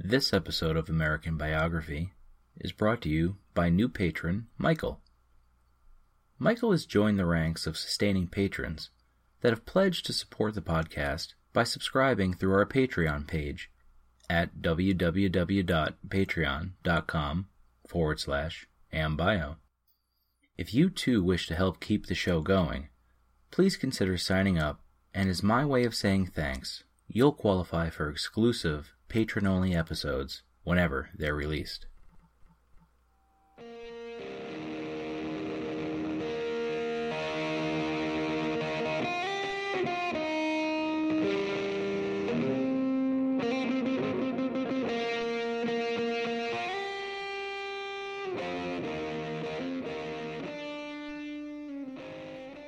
This episode of American Biography is brought to you by new patron Michael. Michael has joined the ranks of sustaining patrons that have pledged to support the podcast by subscribing through our Patreon page at www.patreon.com forward slash ambio. If you too wish to help keep the show going, please consider signing up, and as my way of saying thanks, you'll qualify for exclusive patron only episodes whenever they're released.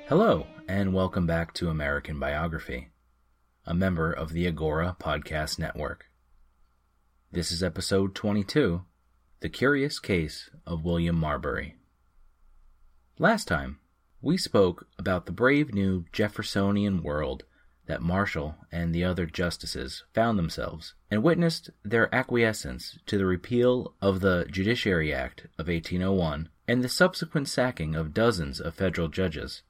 Hello, and welcome back to American Biography, a member of the Agora Podcast Network. This is episode 22 The Curious Case of William Marbury. Last time, we spoke about the brave new Jeffersonian world that Marshall and the other justices found themselves and witnessed their acquiescence to the repeal of the Judiciary Act of 1801 and the subsequent sacking of dozens of federal judges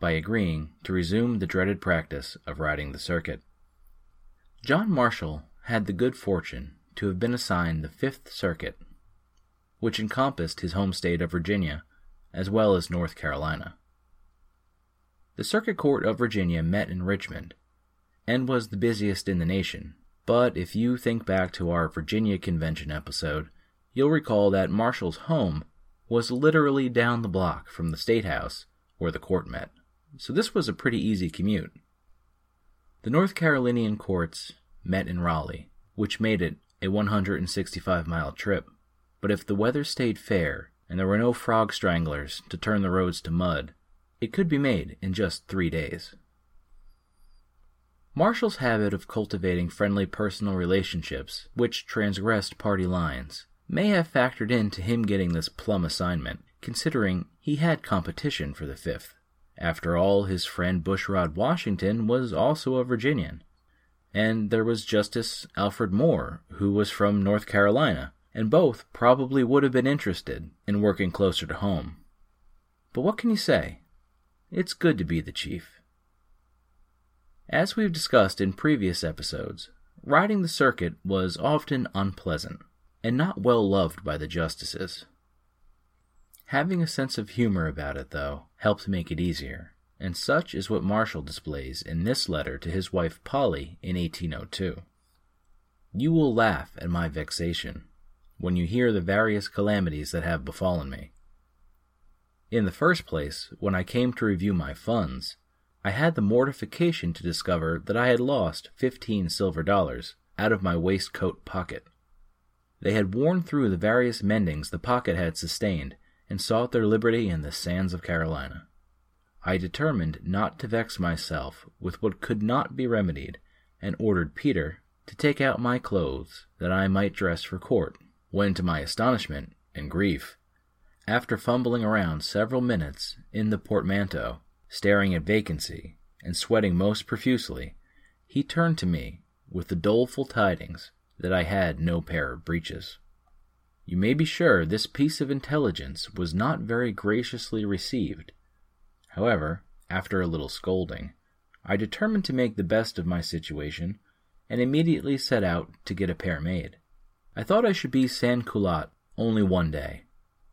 by agreeing to resume the dreaded practice of riding the circuit. John Marshall had the good fortune to have been assigned the Fifth Circuit, which encompassed his home state of Virginia as well as North Carolina. The Circuit Court of Virginia met in Richmond and was the busiest in the nation, but if you think back to our Virginia Convention episode, you'll recall that Marshall's home was literally down the block from the State House where the court met, so this was a pretty easy commute. The North Carolinian courts met in Raleigh, which made it a 165 mile trip, but if the weather stayed fair and there were no frog stranglers to turn the roads to mud, it could be made in just three days. Marshall's habit of cultivating friendly personal relationships, which transgressed party lines, may have factored into him getting this plum assignment, considering he had competition for the fifth. After all, his friend Bushrod Washington was also a Virginian, and there was Justice Alfred Moore, who was from North Carolina, and both probably would have been interested in working closer to home. But what can you say? It's good to be the chief. As we've discussed in previous episodes, riding the circuit was often unpleasant and not well loved by the justices. Having a sense of humor about it, though, helped make it easier and such is what Marshall displays in this letter to his wife Polly in 1802. You will laugh at my vexation when you hear the various calamities that have befallen me. In the first place, when I came to review my funds, I had the mortification to discover that I had lost fifteen silver dollars out of my waistcoat pocket. They had worn through the various mendings the pocket had sustained and sought their liberty in the sands of Carolina. I determined not to vex myself with what could not be remedied, and ordered Peter to take out my clothes that I might dress for court, when to my astonishment and grief, after fumbling around several minutes in the portmanteau, staring at vacancy, and sweating most profusely, he turned to me with the doleful tidings that I had no pair of breeches. You may be sure this piece of intelligence was not very graciously received, However, after a little scolding, I determined to make the best of my situation and immediately set out to get a pair made. I thought I should be sans culotte only one day,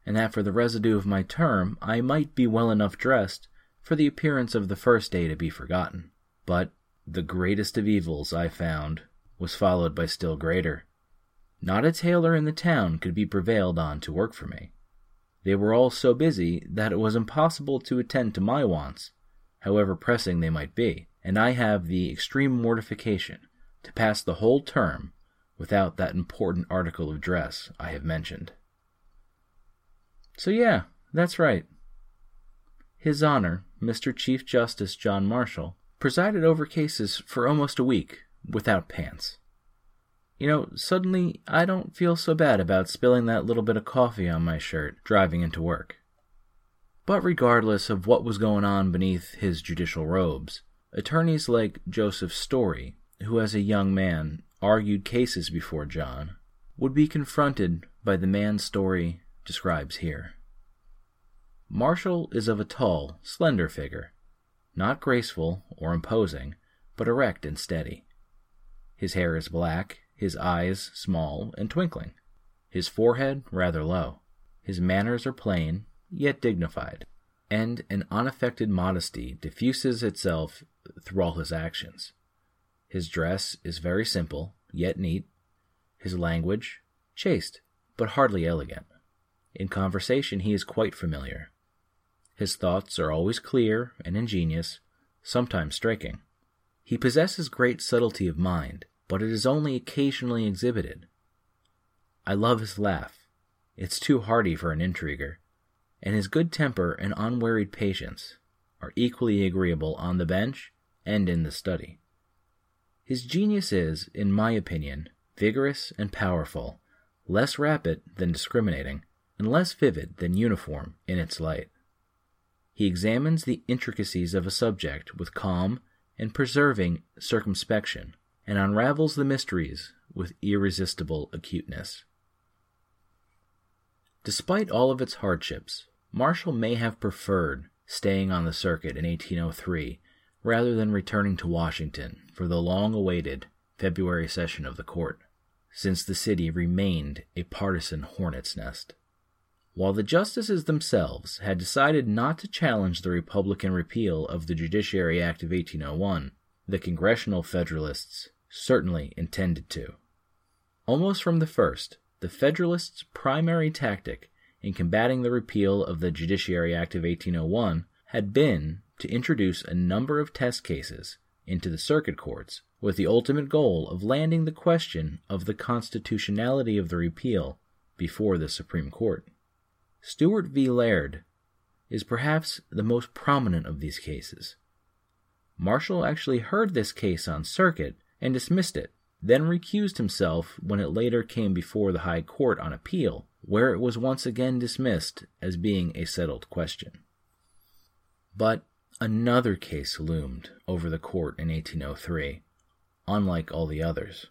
and that for the residue of my term I might be well enough dressed for the appearance of the first day to be forgotten. But the greatest of evils, I found, was followed by still greater. Not a tailor in the town could be prevailed on to work for me. They were all so busy that it was impossible to attend to my wants, however pressing they might be, and I have the extreme mortification to pass the whole term without that important article of dress I have mentioned. So, yeah, that's right. His Honor, Mr. Chief Justice John Marshall, presided over cases for almost a week without pants. You know, suddenly I don't feel so bad about spilling that little bit of coffee on my shirt driving into work. But regardless of what was going on beneath his judicial robes, attorneys like Joseph Story, who as a young man argued cases before John, would be confronted by the man Story describes here. Marshall is of a tall, slender figure, not graceful or imposing, but erect and steady. His hair is black, his eyes small and twinkling, his forehead rather low. His manners are plain, yet dignified, and an unaffected modesty diffuses itself through all his actions. His dress is very simple, yet neat, his language chaste, but hardly elegant. In conversation he is quite familiar. His thoughts are always clear and ingenious, sometimes striking. He possesses great subtlety of mind, but it is only occasionally exhibited. I love his laugh. It's too hearty for an intriguer, and his good temper and unwearied patience are equally agreeable on the bench and in the study. His genius is, in my opinion, vigorous and powerful, less rapid than discriminating, and less vivid than uniform in its light. He examines the intricacies of a subject with calm and persevering circumspection, and unravels the mysteries with irresistible acuteness. Despite all of its hardships, Marshall may have preferred staying on the circuit in 1803 rather than returning to Washington for the long awaited February session of the court, since the city remained a partisan hornet's nest. While the justices themselves had decided not to challenge the Republican repeal of the Judiciary Act of 1801, the Congressional Federalists certainly intended to. Almost from the first, the Federalists' primary tactic in combating the repeal of the Judiciary Act of 1801 had been to introduce a number of test cases into the circuit courts with the ultimate goal of landing the question of the constitutionality of the repeal before the Supreme Court. Stuart v. Laird is perhaps the most prominent of these cases. Marshall actually heard this case on circuit and dismissed it, then recused himself when it later came before the High Court on appeal, where it was once again dismissed as being a settled question. But another case loomed over the court in 1803, unlike all the others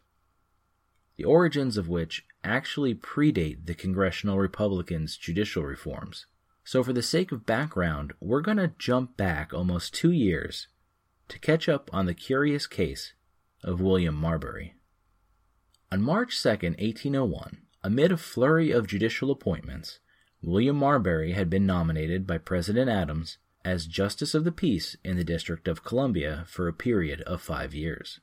the origins of which actually predate the congressional Republicans' judicial reforms. So, for the sake of background, we're going to jump back almost two years to catch up on the curious case of William Marbury. On March 2, 1801, amid a flurry of judicial appointments, William Marbury had been nominated by President Adams as Justice of the Peace in the District of Columbia for a period of five years.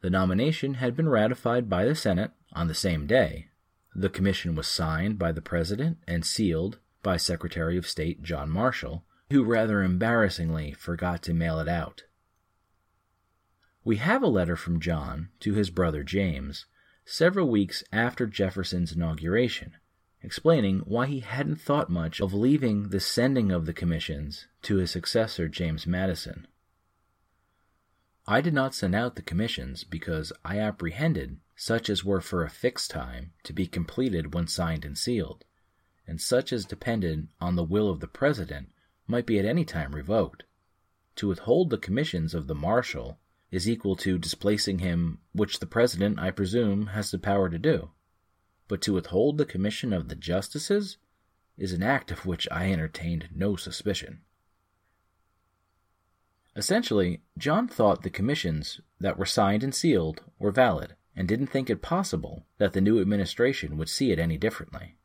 The nomination had been ratified by the Senate on the same day. The commission was signed by the President and sealed by Secretary of State John Marshall, who rather embarrassingly forgot to mail it out. We have a letter from John to his brother James several weeks after Jefferson's inauguration, explaining why he hadn't thought much of leaving the sending of the commissions to his successor James Madison. I did not send out the commissions because I apprehended such as were for a fixed time to be completed when signed and sealed, and such as depended on the will of the President might be at any time revoked. To withhold the commissions of the Marshal is equal to displacing him, which the President, I presume, has the power to do. But to withhold the commission of the justices is an act of which I entertained no suspicion. Essentially, John thought the commissions that were signed and sealed were valid and didn't think it possible that the new administration would see it any differently.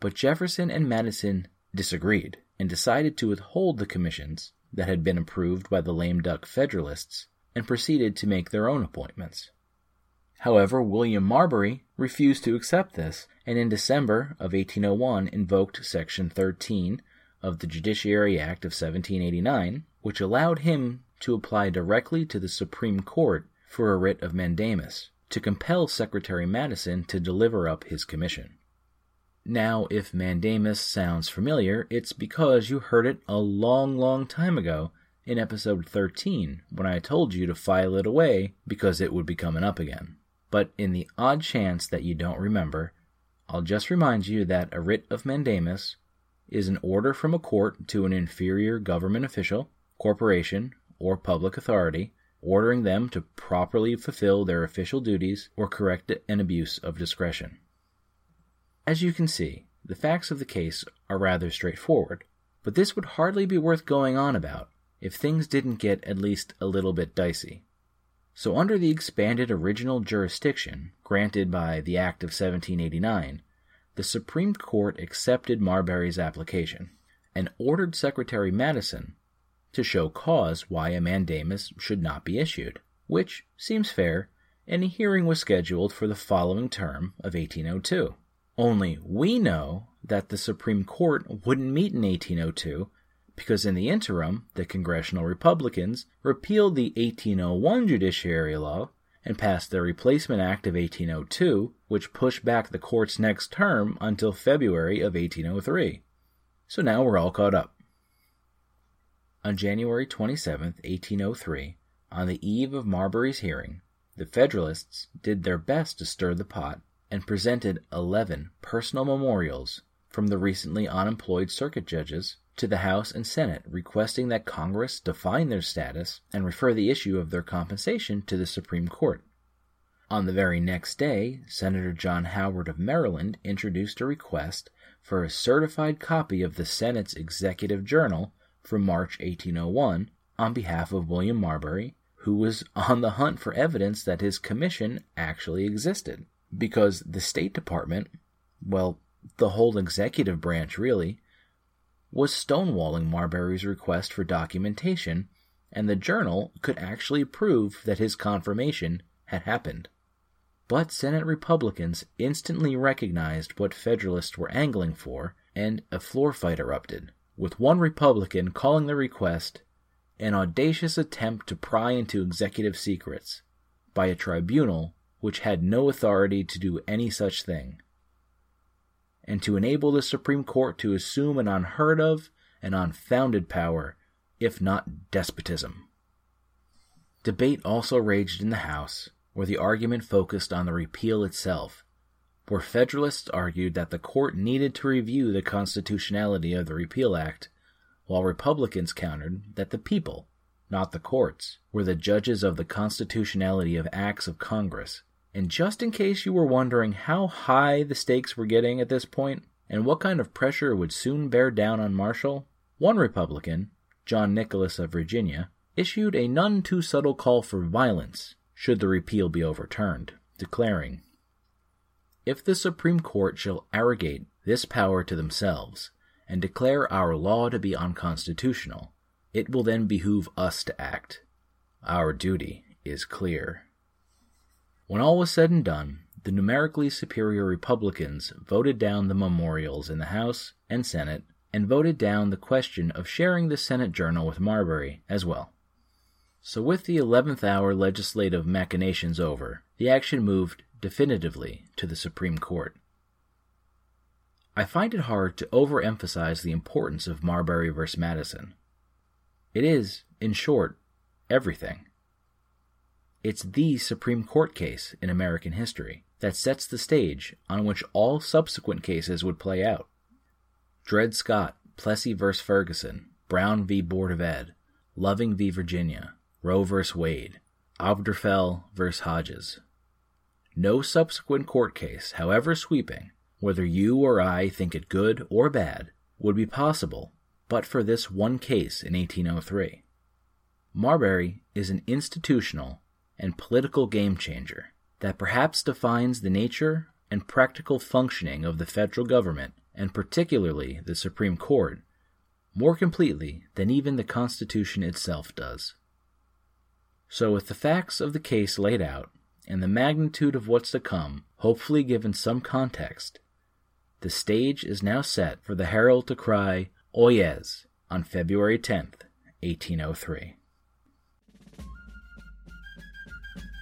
But Jefferson and Madison disagreed and decided to withhold the commissions that had been approved by the lame duck Federalists and proceeded to make their own appointments. However, William Marbury refused to accept this, and in December of 1801 invoked Section 13 of the Judiciary Act of 1789, which allowed him to apply directly to the Supreme Court for a writ of mandamus to compel Secretary Madison to deliver up his commission. Now, if mandamus sounds familiar, it's because you heard it a long, long time ago in episode 13 when I told you to file it away because it would be coming up again. But in the odd chance that you don't remember, I'll just remind you that a writ of mandamus is an order from a court to an inferior government official, corporation, or public authority, ordering them to properly fulfill their official duties or correct an abuse of discretion. As you can see, the facts of the case are rather straightforward, but this would hardly be worth going on about if things didn't get at least a little bit dicey. So, under the expanded original jurisdiction granted by the Act of 1789, the Supreme Court accepted Marbury's application and ordered Secretary Madison to show cause why a mandamus should not be issued, which seems fair, and a hearing was scheduled for the following term of 1802. Only we know that the Supreme Court wouldn't meet in 1802 because in the interim, the congressional Republicans repealed the 1801 judiciary law and passed the Replacement Act of 1802, which pushed back the court's next term until February of 1803. So now we're all caught up. On January 27, 1803, on the eve of Marbury's hearing, the Federalists did their best to stir the pot and presented 11 personal memorials from the recently unemployed circuit judges to the House and Senate requesting that Congress define their status and refer the issue of their compensation to the Supreme Court. On the very next day, Senator John Howard of Maryland introduced a request for a certified copy of the Senate's Executive Journal from March 1801 on behalf of William Marbury, who was on the hunt for evidence that his commission actually existed. Because the State Department, well, the whole executive branch really, was stonewalling Marbury's request for documentation, and the journal could actually prove that his confirmation had happened. But Senate Republicans instantly recognized what Federalists were angling for, and a floor fight erupted, with one Republican calling the request an audacious attempt to pry into executive secrets by a tribunal which had no authority to do any such thing and to enable the Supreme Court to assume an unheard of and unfounded power, if not despotism. Debate also raged in the House, where the argument focused on the repeal itself, where Federalists argued that the court needed to review the constitutionality of the Repeal Act, while Republicans countered that the people, not the courts, were the judges of the constitutionality of acts of Congress and just in case you were wondering how high the stakes were getting at this point and what kind of pressure would soon bear down on Marshall, one Republican, John Nicholas of Virginia, issued a none too subtle call for violence should the repeal be overturned, declaring, If the Supreme Court shall arrogate this power to themselves and declare our law to be unconstitutional, it will then behoove us to act. Our duty is clear. When all was said and done, the numerically superior Republicans voted down the memorials in the House and Senate and voted down the question of sharing the Senate journal with Marbury as well. So, with the 11th hour legislative machinations over, the action moved definitively to the Supreme Court. I find it hard to overemphasize the importance of Marbury v. Madison. It is, in short, everything. It's the Supreme Court case in American history that sets the stage on which all subsequent cases would play out. Dred Scott, Plessy v. Ferguson, Brown v. Board of Ed, Loving v. Virginia, Roe v. Wade, Obergefell v. Hodges. No subsequent court case, however sweeping, whether you or I think it good or bad, would be possible but for this one case in 1803. Marbury is an institutional and political game changer that perhaps defines the nature and practical functioning of the federal government, and particularly the Supreme Court, more completely than even the Constitution itself does. So, with the facts of the case laid out, and the magnitude of what's to come hopefully given some context, the stage is now set for the herald to cry, Oyez, on February 10th, 1803.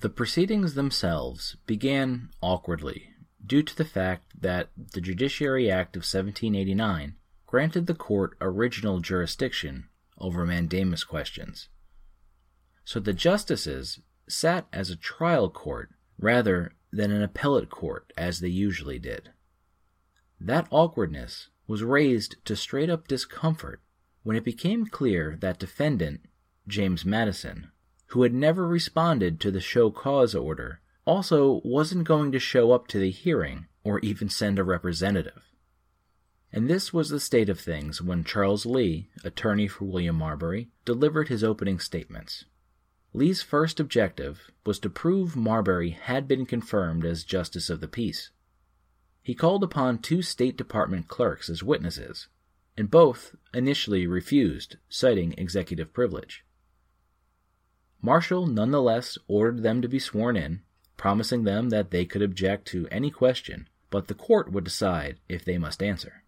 The proceedings themselves began awkwardly due to the fact that the Judiciary Act of 1789 granted the court original jurisdiction over mandamus questions. So the justices sat as a trial court rather than an appellate court as they usually did. That awkwardness was raised to straight up discomfort when it became clear that defendant, James Madison, who had never responded to the show cause order, also wasn't going to show up to the hearing or even send a representative. And this was the state of things when Charles Lee, attorney for William Marbury, delivered his opening statements. Lee's first objective was to prove Marbury had been confirmed as Justice of the Peace. He called upon two State Department clerks as witnesses, and both initially refused, citing executive privilege. Marshall nonetheless ordered them to be sworn in, promising them that they could object to any question, but the court would decide if they must answer.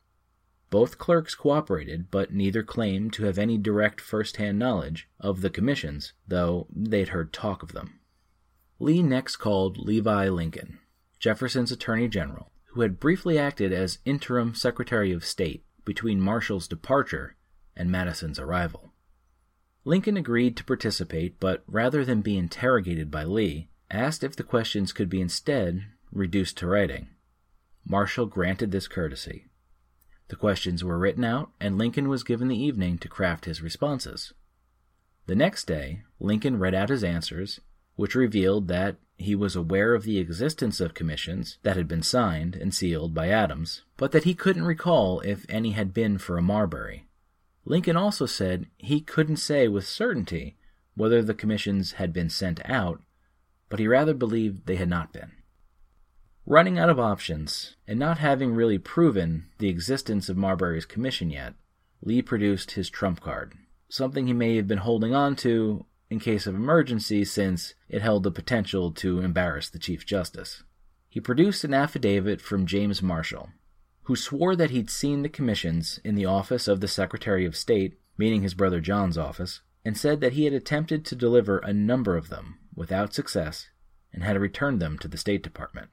Both clerks cooperated, but neither claimed to have any direct first hand knowledge of the commissions, though they'd heard talk of them. Lee next called Levi Lincoln, Jefferson's Attorney General, who had briefly acted as interim Secretary of State between Marshall's departure and Madison's arrival. Lincoln agreed to participate, but rather than be interrogated by Lee, asked if the questions could be instead reduced to writing. Marshall granted this courtesy. The questions were written out, and Lincoln was given the evening to craft his responses. The next day, Lincoln read out his answers, which revealed that he was aware of the existence of commissions that had been signed and sealed by Adams, but that he couldn't recall if any had been for a Marbury. Lincoln also said he couldn't say with certainty whether the commissions had been sent out, but he rather believed they had not been. Running out of options, and not having really proven the existence of Marbury's commission yet, Lee produced his trump card, something he may have been holding on to in case of emergency since it held the potential to embarrass the Chief Justice. He produced an affidavit from James Marshall, who swore that he'd seen the commissions in the office of the Secretary of State, meaning his brother John's office, and said that he had attempted to deliver a number of them without success and had returned them to the State Department.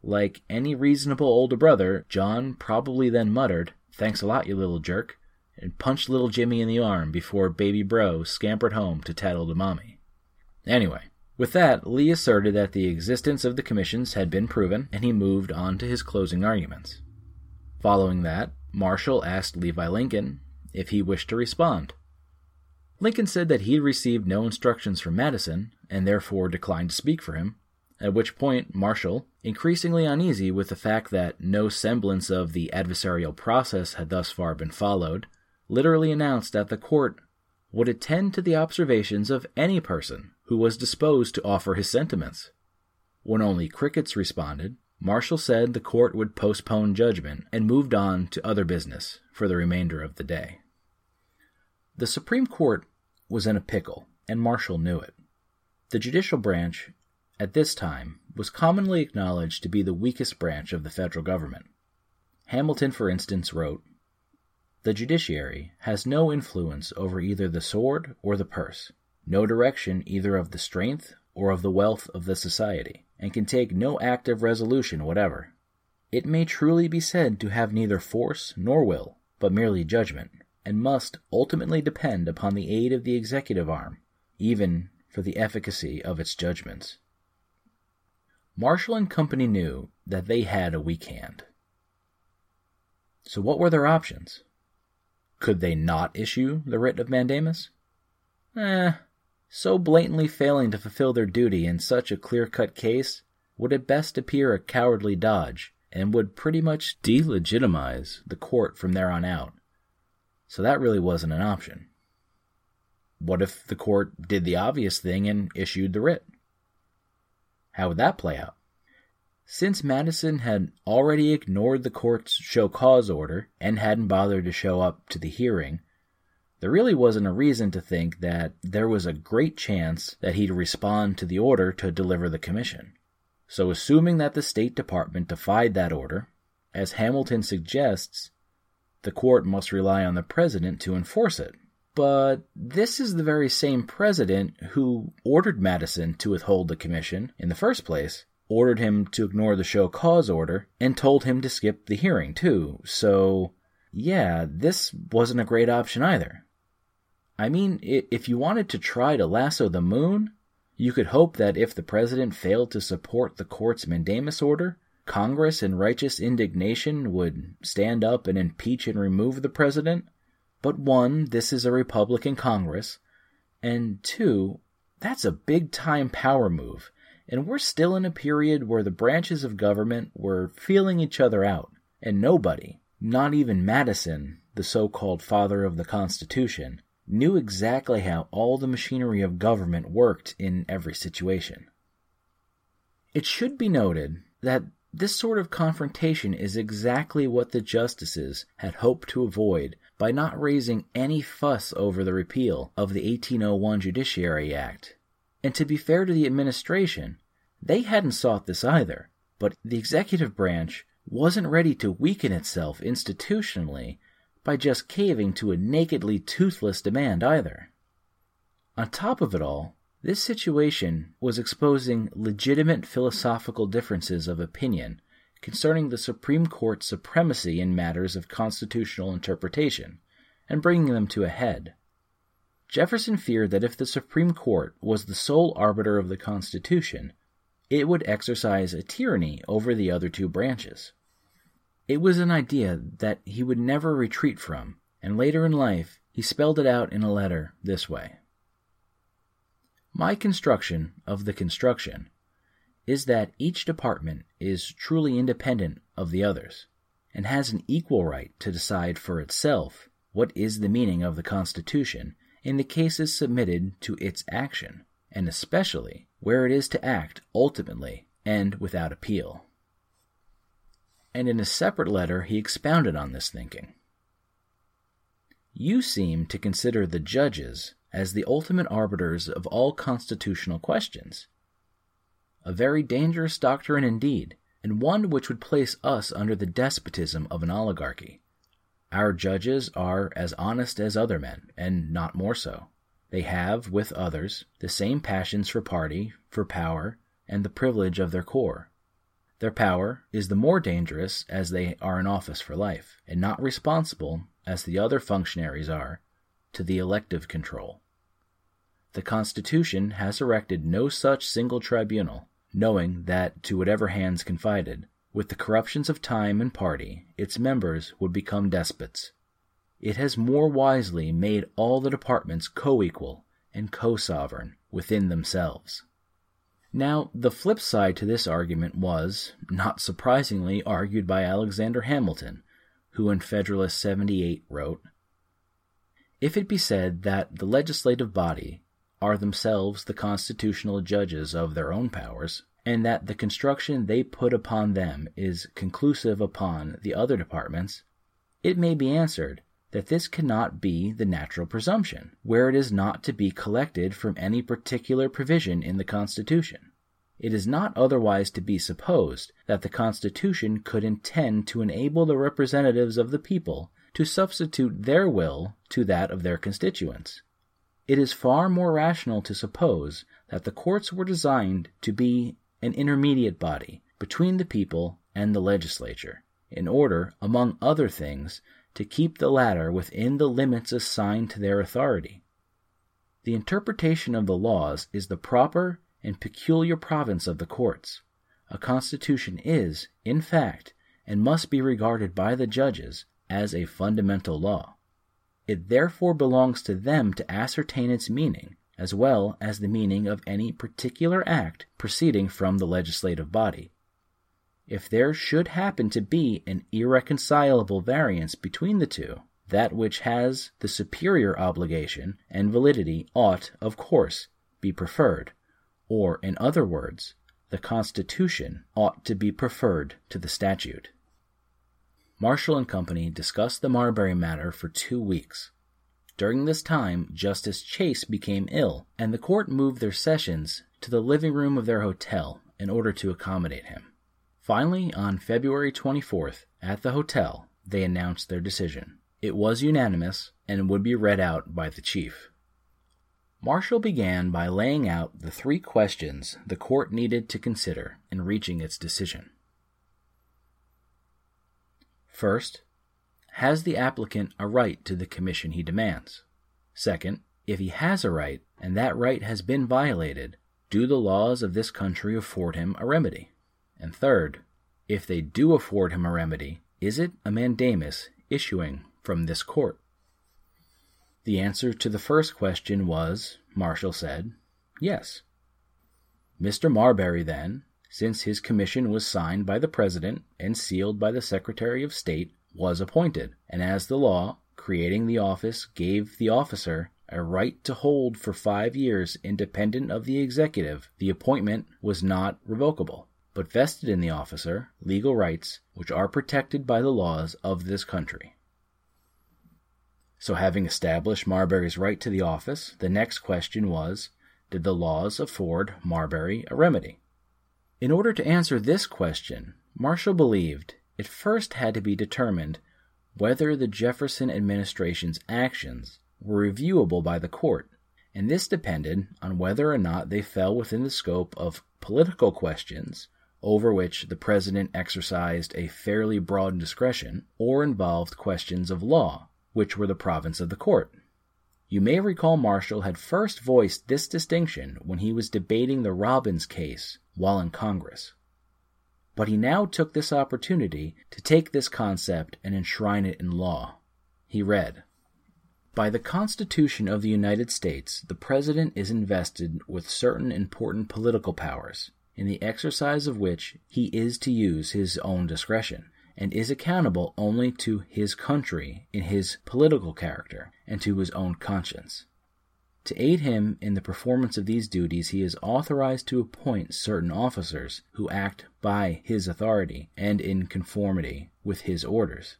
Like any reasonable older brother, John probably then muttered, Thanks a lot, you little jerk, and punched little Jimmy in the arm before baby bro scampered home to tattle to mommy. Anyway, with that, Lee asserted that the existence of the commissions had been proven, and he moved on to his closing arguments. Following that, Marshall asked Levi Lincoln if he wished to respond. Lincoln said that he received no instructions from Madison, and therefore declined to speak for him, at which point Marshall, increasingly uneasy with the fact that no semblance of the adversarial process had thus far been followed, literally announced that the court would attend to the observations of any person who was disposed to offer his sentiments. When only crickets responded, Marshall said the court would postpone judgment and moved on to other business for the remainder of the day. The Supreme Court was in a pickle, and Marshall knew it. The judicial branch at this time, was commonly acknowledged to be the weakest branch of the federal government. Hamilton, for instance, wrote The judiciary has no influence over either the sword or the purse, no direction either of the strength or of the wealth of the society, and can take no active resolution whatever. It may truly be said to have neither force nor will, but merely judgment, and must ultimately depend upon the aid of the executive arm, even for the efficacy of its judgments. Marshall and Company knew that they had a weak hand. So, what were their options? Could they not issue the writ of mandamus? Eh, so blatantly failing to fulfill their duty in such a clear cut case would at best appear a cowardly dodge and would pretty much delegitimize the court from there on out. So that really wasn't an option. What if the court did the obvious thing and issued the writ? How would that play out? Since Madison had already ignored the court's show cause order and hadn't bothered to show up to the hearing, there really wasn't a reason to think that there was a great chance that he'd respond to the order to deliver the commission. So, assuming that the State Department defied that order, as Hamilton suggests, the court must rely on the president to enforce it. But this is the very same president who ordered Madison to withhold the commission in the first place, ordered him to ignore the show cause order, and told him to skip the hearing, too. So, yeah, this wasn't a great option either. I mean, if you wanted to try to lasso the moon, you could hope that if the president failed to support the court's mandamus order, Congress in righteous indignation would stand up and impeach and remove the president. But one, this is a Republican Congress, and two, that's a big time power move, and we're still in a period where the branches of government were feeling each other out, and nobody, not even Madison, the so called father of the Constitution, knew exactly how all the machinery of government worked in every situation. It should be noted that this sort of confrontation is exactly what the justices had hoped to avoid by not raising any fuss over the repeal of the 1801 Judiciary Act. And to be fair to the administration, they hadn't sought this either, but the executive branch wasn't ready to weaken itself institutionally by just caving to a nakedly toothless demand either. On top of it all, this situation was exposing legitimate philosophical differences of opinion concerning the Supreme Court's supremacy in matters of constitutional interpretation and bringing them to a head. Jefferson feared that if the Supreme Court was the sole arbiter of the Constitution, it would exercise a tyranny over the other two branches. It was an idea that he would never retreat from, and later in life he spelled it out in a letter this way My construction of the construction is that each department is truly independent of the others and has an equal right to decide for itself what is the meaning of the Constitution in the cases submitted to its action, and especially where it is to act ultimately and without appeal. And in a separate letter, he expounded on this thinking. You seem to consider the judges as the ultimate arbiters of all constitutional questions, a very dangerous doctrine indeed, and one which would place us under the despotism of an oligarchy. Our judges are as honest as other men, and not more so. They have, with others, the same passions for party, for power, and the privilege of their corps. Their power is the more dangerous as they are in office for life, and not responsible, as the other functionaries are, to the elective control. The Constitution has erected no such single tribunal, knowing that to whatever hands confided, with the corruptions of time and party, its members would become despots. It has more wisely made all the departments co equal and co sovereign within themselves. Now, the flip side to this argument was, not surprisingly, argued by Alexander Hamilton, who in Federalist 78 wrote If it be said that the legislative body are themselves the constitutional judges of their own powers, and that the construction they put upon them is conclusive upon the other departments, it may be answered that this cannot be the natural presumption, where it is not to be collected from any particular provision in the Constitution. It is not otherwise to be supposed that the Constitution could intend to enable the representatives of the people to substitute their will to that of their constituents. It is far more rational to suppose that the courts were designed to be an intermediate body between the people and the legislature, in order, among other things, to keep the latter within the limits assigned to their authority. The interpretation of the laws is the proper and peculiar province of the courts. A constitution is, in fact, and must be regarded by the judges as a fundamental law. It therefore belongs to them to ascertain its meaning, as well as the meaning of any particular act proceeding from the legislative body. If there should happen to be an irreconcilable variance between the two, that which has the superior obligation and validity ought, of course, be preferred, or, in other words, the Constitution ought to be preferred to the statute. Marshall and Company discussed the Marbury matter for two weeks. During this time, Justice Chase became ill, and the court moved their sessions to the living room of their hotel in order to accommodate him. Finally, on February 24th, at the hotel, they announced their decision. It was unanimous and would be read out by the chief. Marshall began by laying out the three questions the court needed to consider in reaching its decision. First, has the applicant a right to the commission he demands? Second, if he has a right and that right has been violated, do the laws of this country afford him a remedy? And third, if they do afford him a remedy, is it a mandamus issuing from this court? The answer to the first question was, Marshall said, yes. Mr. Marbury, then, since his commission was signed by the President and sealed by the Secretary of State, was appointed, and as the law creating the office gave the officer a right to hold for five years independent of the executive, the appointment was not revocable but vested in the officer legal rights which are protected by the laws of this country. So, having established Marbury's right to the office, the next question was Did the laws afford Marbury a remedy? In order to answer this question, Marshall believed it first had to be determined whether the Jefferson administration's actions were reviewable by the court, and this depended on whether or not they fell within the scope of political questions over which the president exercised a fairly broad discretion, or involved questions of law, which were the province of the court. You may recall Marshall had first voiced this distinction when he was debating the Robbins case while in Congress. But he now took this opportunity to take this concept and enshrine it in law. He read, By the Constitution of the United States, the President is invested with certain important political powers, in the exercise of which he is to use his own discretion, and is accountable only to his country in his political character and to his own conscience. To aid him in the performance of these duties, he is authorized to appoint certain officers who act by his authority and in conformity with his orders.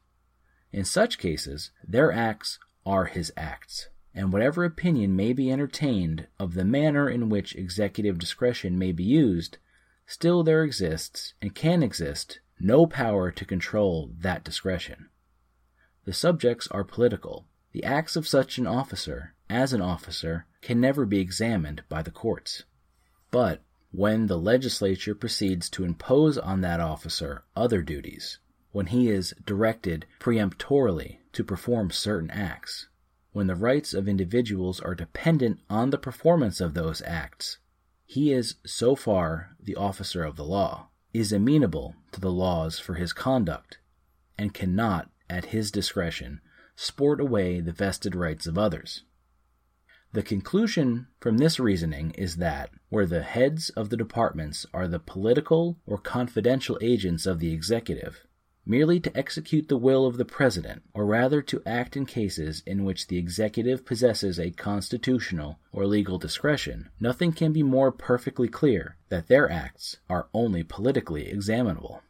In such cases, their acts are his acts, and whatever opinion may be entertained of the manner in which executive discretion may be used, still there exists, and can exist, no power to control that discretion. The subjects are political. The acts of such an officer, as an officer, can never be examined by the courts. But when the legislature proceeds to impose on that officer other duties, when he is directed peremptorily to perform certain acts, when the rights of individuals are dependent on the performance of those acts, he is so far the officer of the law, is amenable to the laws for his conduct, and cannot, at his discretion, sport away the vested rights of others. The conclusion from this reasoning is that where the heads of the departments are the political or confidential agents of the executive, merely to execute the will of the president, or rather to act in cases in which the executive possesses a constitutional or legal discretion, nothing can be more perfectly clear that their acts are only politically examinable.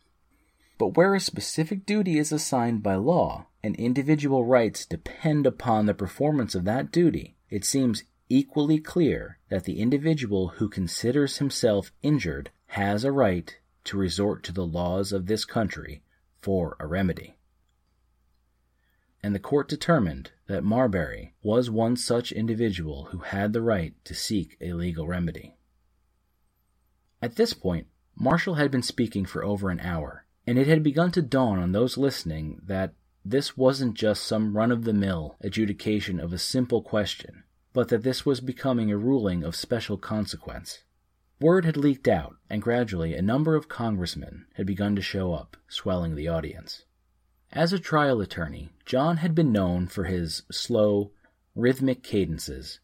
But where a specific duty is assigned by law, and individual rights depend upon the performance of that duty, it seems equally clear that the individual who considers himself injured has a right to resort to the laws of this country for a remedy. And the court determined that Marbury was one such individual who had the right to seek a legal remedy. At this point, Marshall had been speaking for over an hour, and it had begun to dawn on those listening that this wasn't just some run of the mill adjudication of a simple question, but that this was becoming a ruling of special consequence. Word had leaked out, and gradually a number of congressmen had begun to show up, swelling the audience. As a trial attorney, John had been known for his slow, rhythmic cadences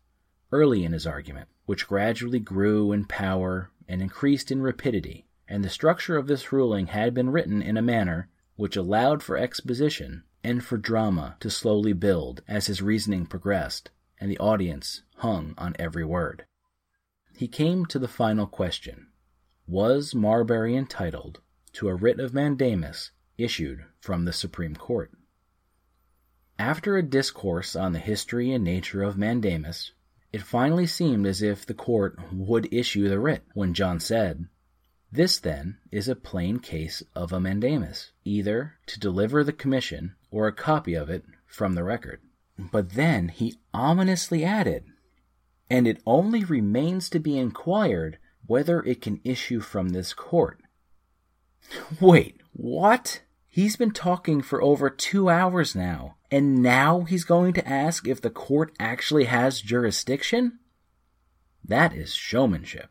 early in his argument, which gradually grew in power and increased in rapidity, and the structure of this ruling had been written in a manner which allowed for exposition and for drama to slowly build as his reasoning progressed, and the audience hung on every word. He came to the final question Was Marbury entitled to a writ of mandamus issued from the Supreme Court? After a discourse on the history and nature of mandamus, it finally seemed as if the court would issue the writ when John said, This, then, is a plain case of a mandamus, either to deliver the commission or a copy of it from the record. But then he ominously added, and it only remains to be inquired whether it can issue from this court. Wait, what? He's been talking for over two hours now, and now he's going to ask if the court actually has jurisdiction? That is showmanship.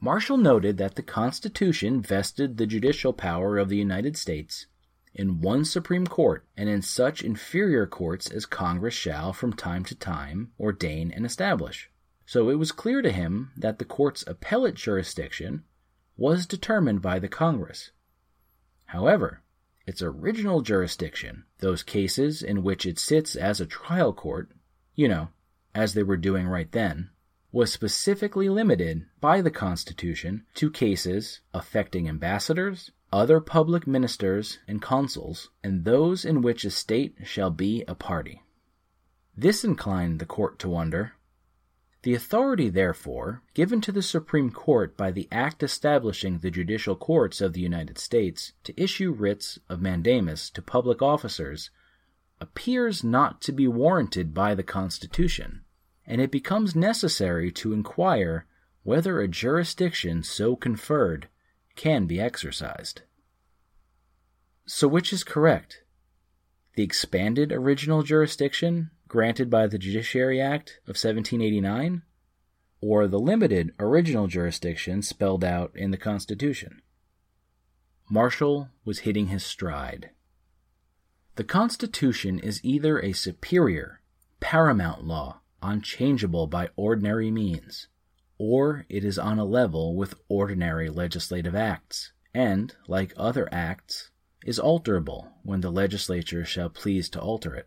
Marshall noted that the Constitution vested the judicial power of the United States in one Supreme Court and in such inferior courts as Congress shall from time to time ordain and establish. So it was clear to him that the court's appellate jurisdiction was determined by the Congress. However, its original jurisdiction, those cases in which it sits as a trial court, you know, as they were doing right then, was specifically limited by the Constitution to cases affecting ambassadors, other public ministers and consuls, and those in which a state shall be a party. This inclined the court to wonder. The authority, therefore, given to the Supreme Court by the act establishing the judicial courts of the United States to issue writs of mandamus to public officers appears not to be warranted by the Constitution, and it becomes necessary to inquire whether a jurisdiction so conferred can be exercised. So, which is correct? The expanded original jurisdiction granted by the Judiciary Act of 1789, or the limited original jurisdiction spelled out in the Constitution? Marshall was hitting his stride. The Constitution is either a superior, paramount law, unchangeable by ordinary means, or it is on a level with ordinary legislative acts, and, like other acts, is alterable when the legislature shall please to alter it.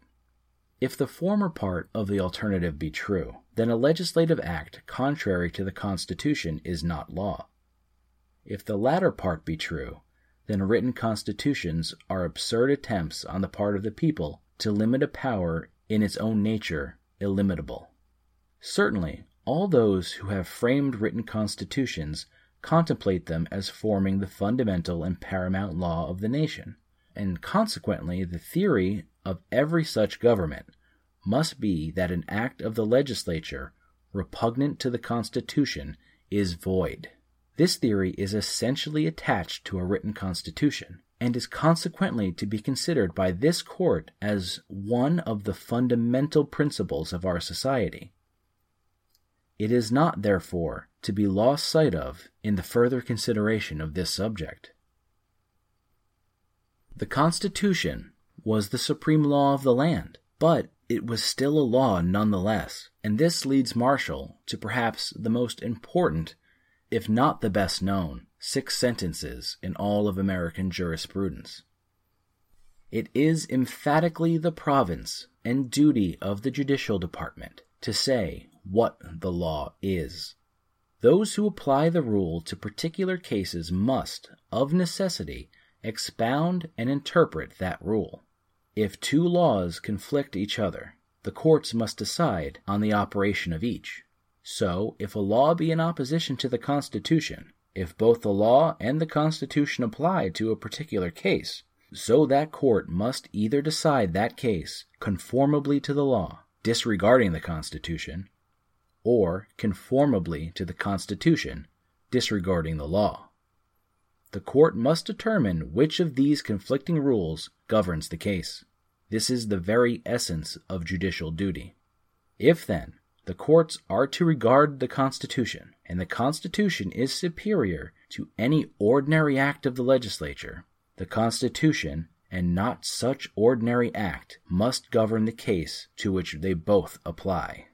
If the former part of the alternative be true, then a legislative act contrary to the Constitution is not law. If the latter part be true, then written constitutions are absurd attempts on the part of the people to limit a power in its own nature illimitable. Certainly, all those who have framed written constitutions contemplate them as forming the fundamental and paramount law of the nation, and consequently the theory of every such government must be that an act of the legislature repugnant to the Constitution is void. This theory is essentially attached to a written constitution and is consequently to be considered by this court as one of the fundamental principles of our society. It is not, therefore, to be lost sight of in the further consideration of this subject. The Constitution was the supreme law of the land, but it was still a law nonetheless, and this leads Marshall to perhaps the most important, if not the best known, six sentences in all of American jurisprudence. It is emphatically the province and duty of the judicial department to say what the law is. Those who apply the rule to particular cases must, of necessity, expound and interpret that rule. If two laws conflict each other, the courts must decide on the operation of each. So, if a law be in opposition to the Constitution, if both the law and the Constitution apply to a particular case, so that court must either decide that case conformably to the law, disregarding the Constitution, or conformably to the Constitution, disregarding the law. The court must determine which of these conflicting rules governs the case. This is the very essence of judicial duty. If, then, the courts are to regard the Constitution, and the Constitution is superior to any ordinary act of the legislature, the Constitution and not such ordinary act must govern the case to which they both apply.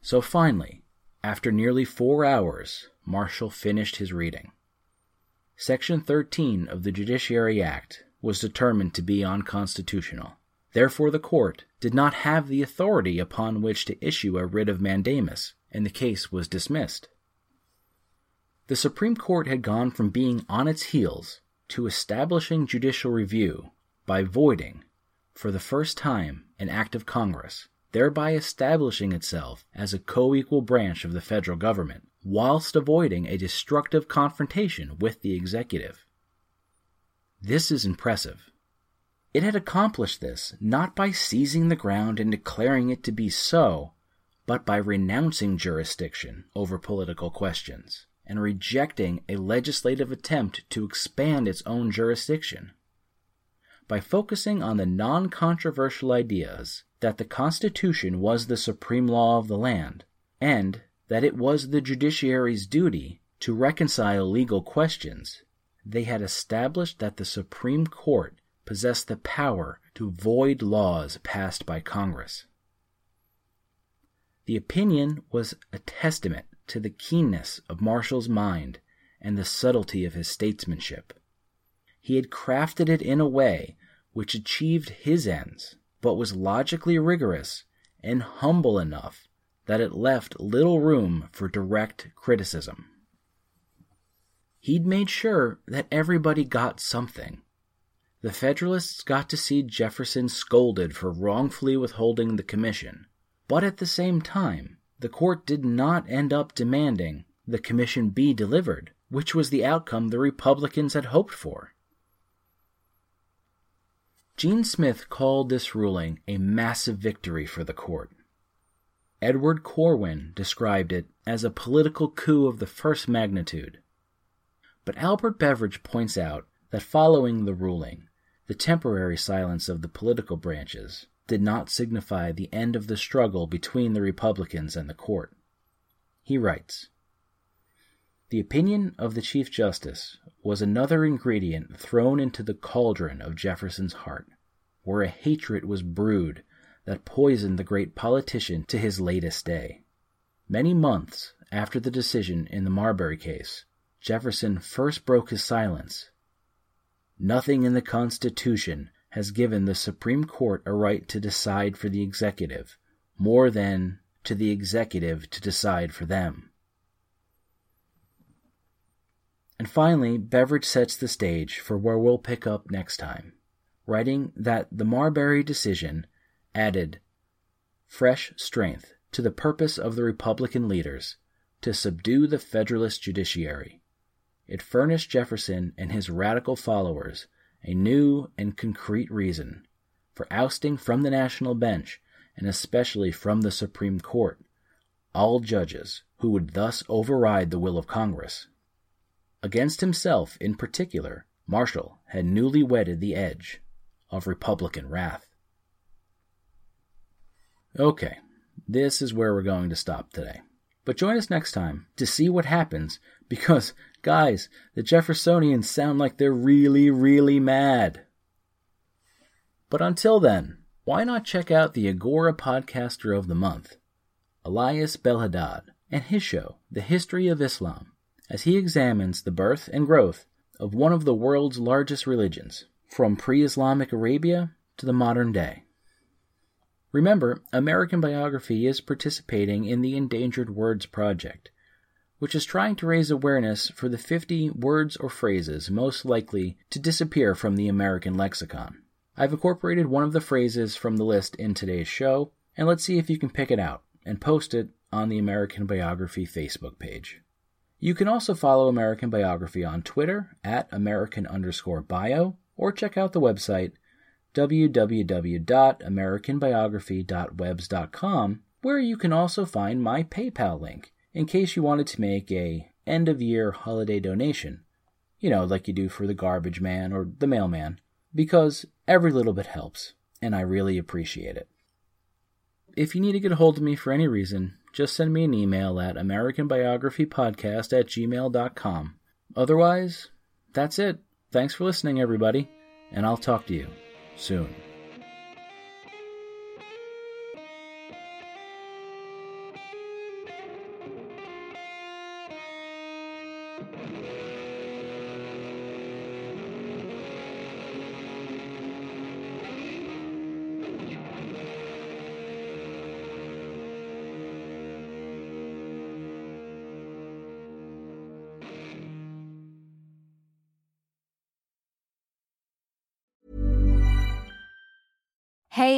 So finally, after nearly four hours, Marshall finished his reading. Section 13 of the Judiciary Act was determined to be unconstitutional. Therefore, the court did not have the authority upon which to issue a writ of mandamus, and the case was dismissed. The Supreme Court had gone from being on its heels to establishing judicial review by voiding, for the first time, an act of Congress thereby establishing itself as a co equal branch of the federal government, whilst avoiding a destructive confrontation with the executive. This is impressive. It had accomplished this not by seizing the ground and declaring it to be so, but by renouncing jurisdiction over political questions and rejecting a legislative attempt to expand its own jurisdiction. By focusing on the non controversial ideas that the Constitution was the supreme law of the land, and that it was the judiciary's duty to reconcile legal questions, they had established that the Supreme Court possessed the power to void laws passed by Congress. The opinion was a testament to the keenness of Marshall's mind and the subtlety of his statesmanship. He had crafted it in a way which achieved his ends but was logically rigorous and humble enough that it left little room for direct criticism. He'd made sure that everybody got something. The Federalists got to see Jefferson scolded for wrongfully withholding the commission, but at the same time, the court did not end up demanding the commission be delivered, which was the outcome the Republicans had hoped for. Jean Smith called this ruling a massive victory for the court. Edward Corwin described it as a political coup of the first magnitude. But Albert Beveridge points out that following the ruling, the temporary silence of the political branches did not signify the end of the struggle between the Republicans and the court. He writes The opinion of the Chief Justice was another ingredient thrown into the cauldron of Jefferson's heart, where a hatred was brewed that poisoned the great politician to his latest day. Many months after the decision in the Marbury case, Jefferson first broke his silence. Nothing in the Constitution has given the Supreme Court a right to decide for the executive more than to the executive to decide for them. And finally, Beveridge sets the stage for where we'll pick up next time, writing that the Marbury decision added fresh strength to the purpose of the Republican leaders to subdue the Federalist judiciary. It furnished Jefferson and his radical followers a new and concrete reason for ousting from the national bench, and especially from the Supreme Court, all judges who would thus override the will of Congress. Against himself, in particular, Marshall had newly whetted the edge of Republican wrath. Okay, this is where we're going to stop today. But join us next time to see what happens because, guys, the Jeffersonians sound like they're really, really mad. But until then, why not check out the Agora Podcaster of the Month, Elias Belhaddad, and his show, The History of Islam, as he examines the birth and growth of one of the world's largest religions, from pre Islamic Arabia to the modern day. Remember, American Biography is participating in the Endangered Words Project, which is trying to raise awareness for the 50 words or phrases most likely to disappear from the American lexicon. I've incorporated one of the phrases from the list in today's show, and let's see if you can pick it out and post it on the American Biography Facebook page. You can also follow American Biography on Twitter at American underscore bio, or check out the website www.americanbiography.webs.com, where you can also find my PayPal link in case you wanted to make a end of year holiday donation. You know, like you do for the garbage man or the mailman, because every little bit helps, and I really appreciate it. If you need to get a hold of me for any reason, just send me an email at AmericanBiographyPodcast at gmail.com. Otherwise, that's it. Thanks for listening, everybody, and I'll talk to you soon.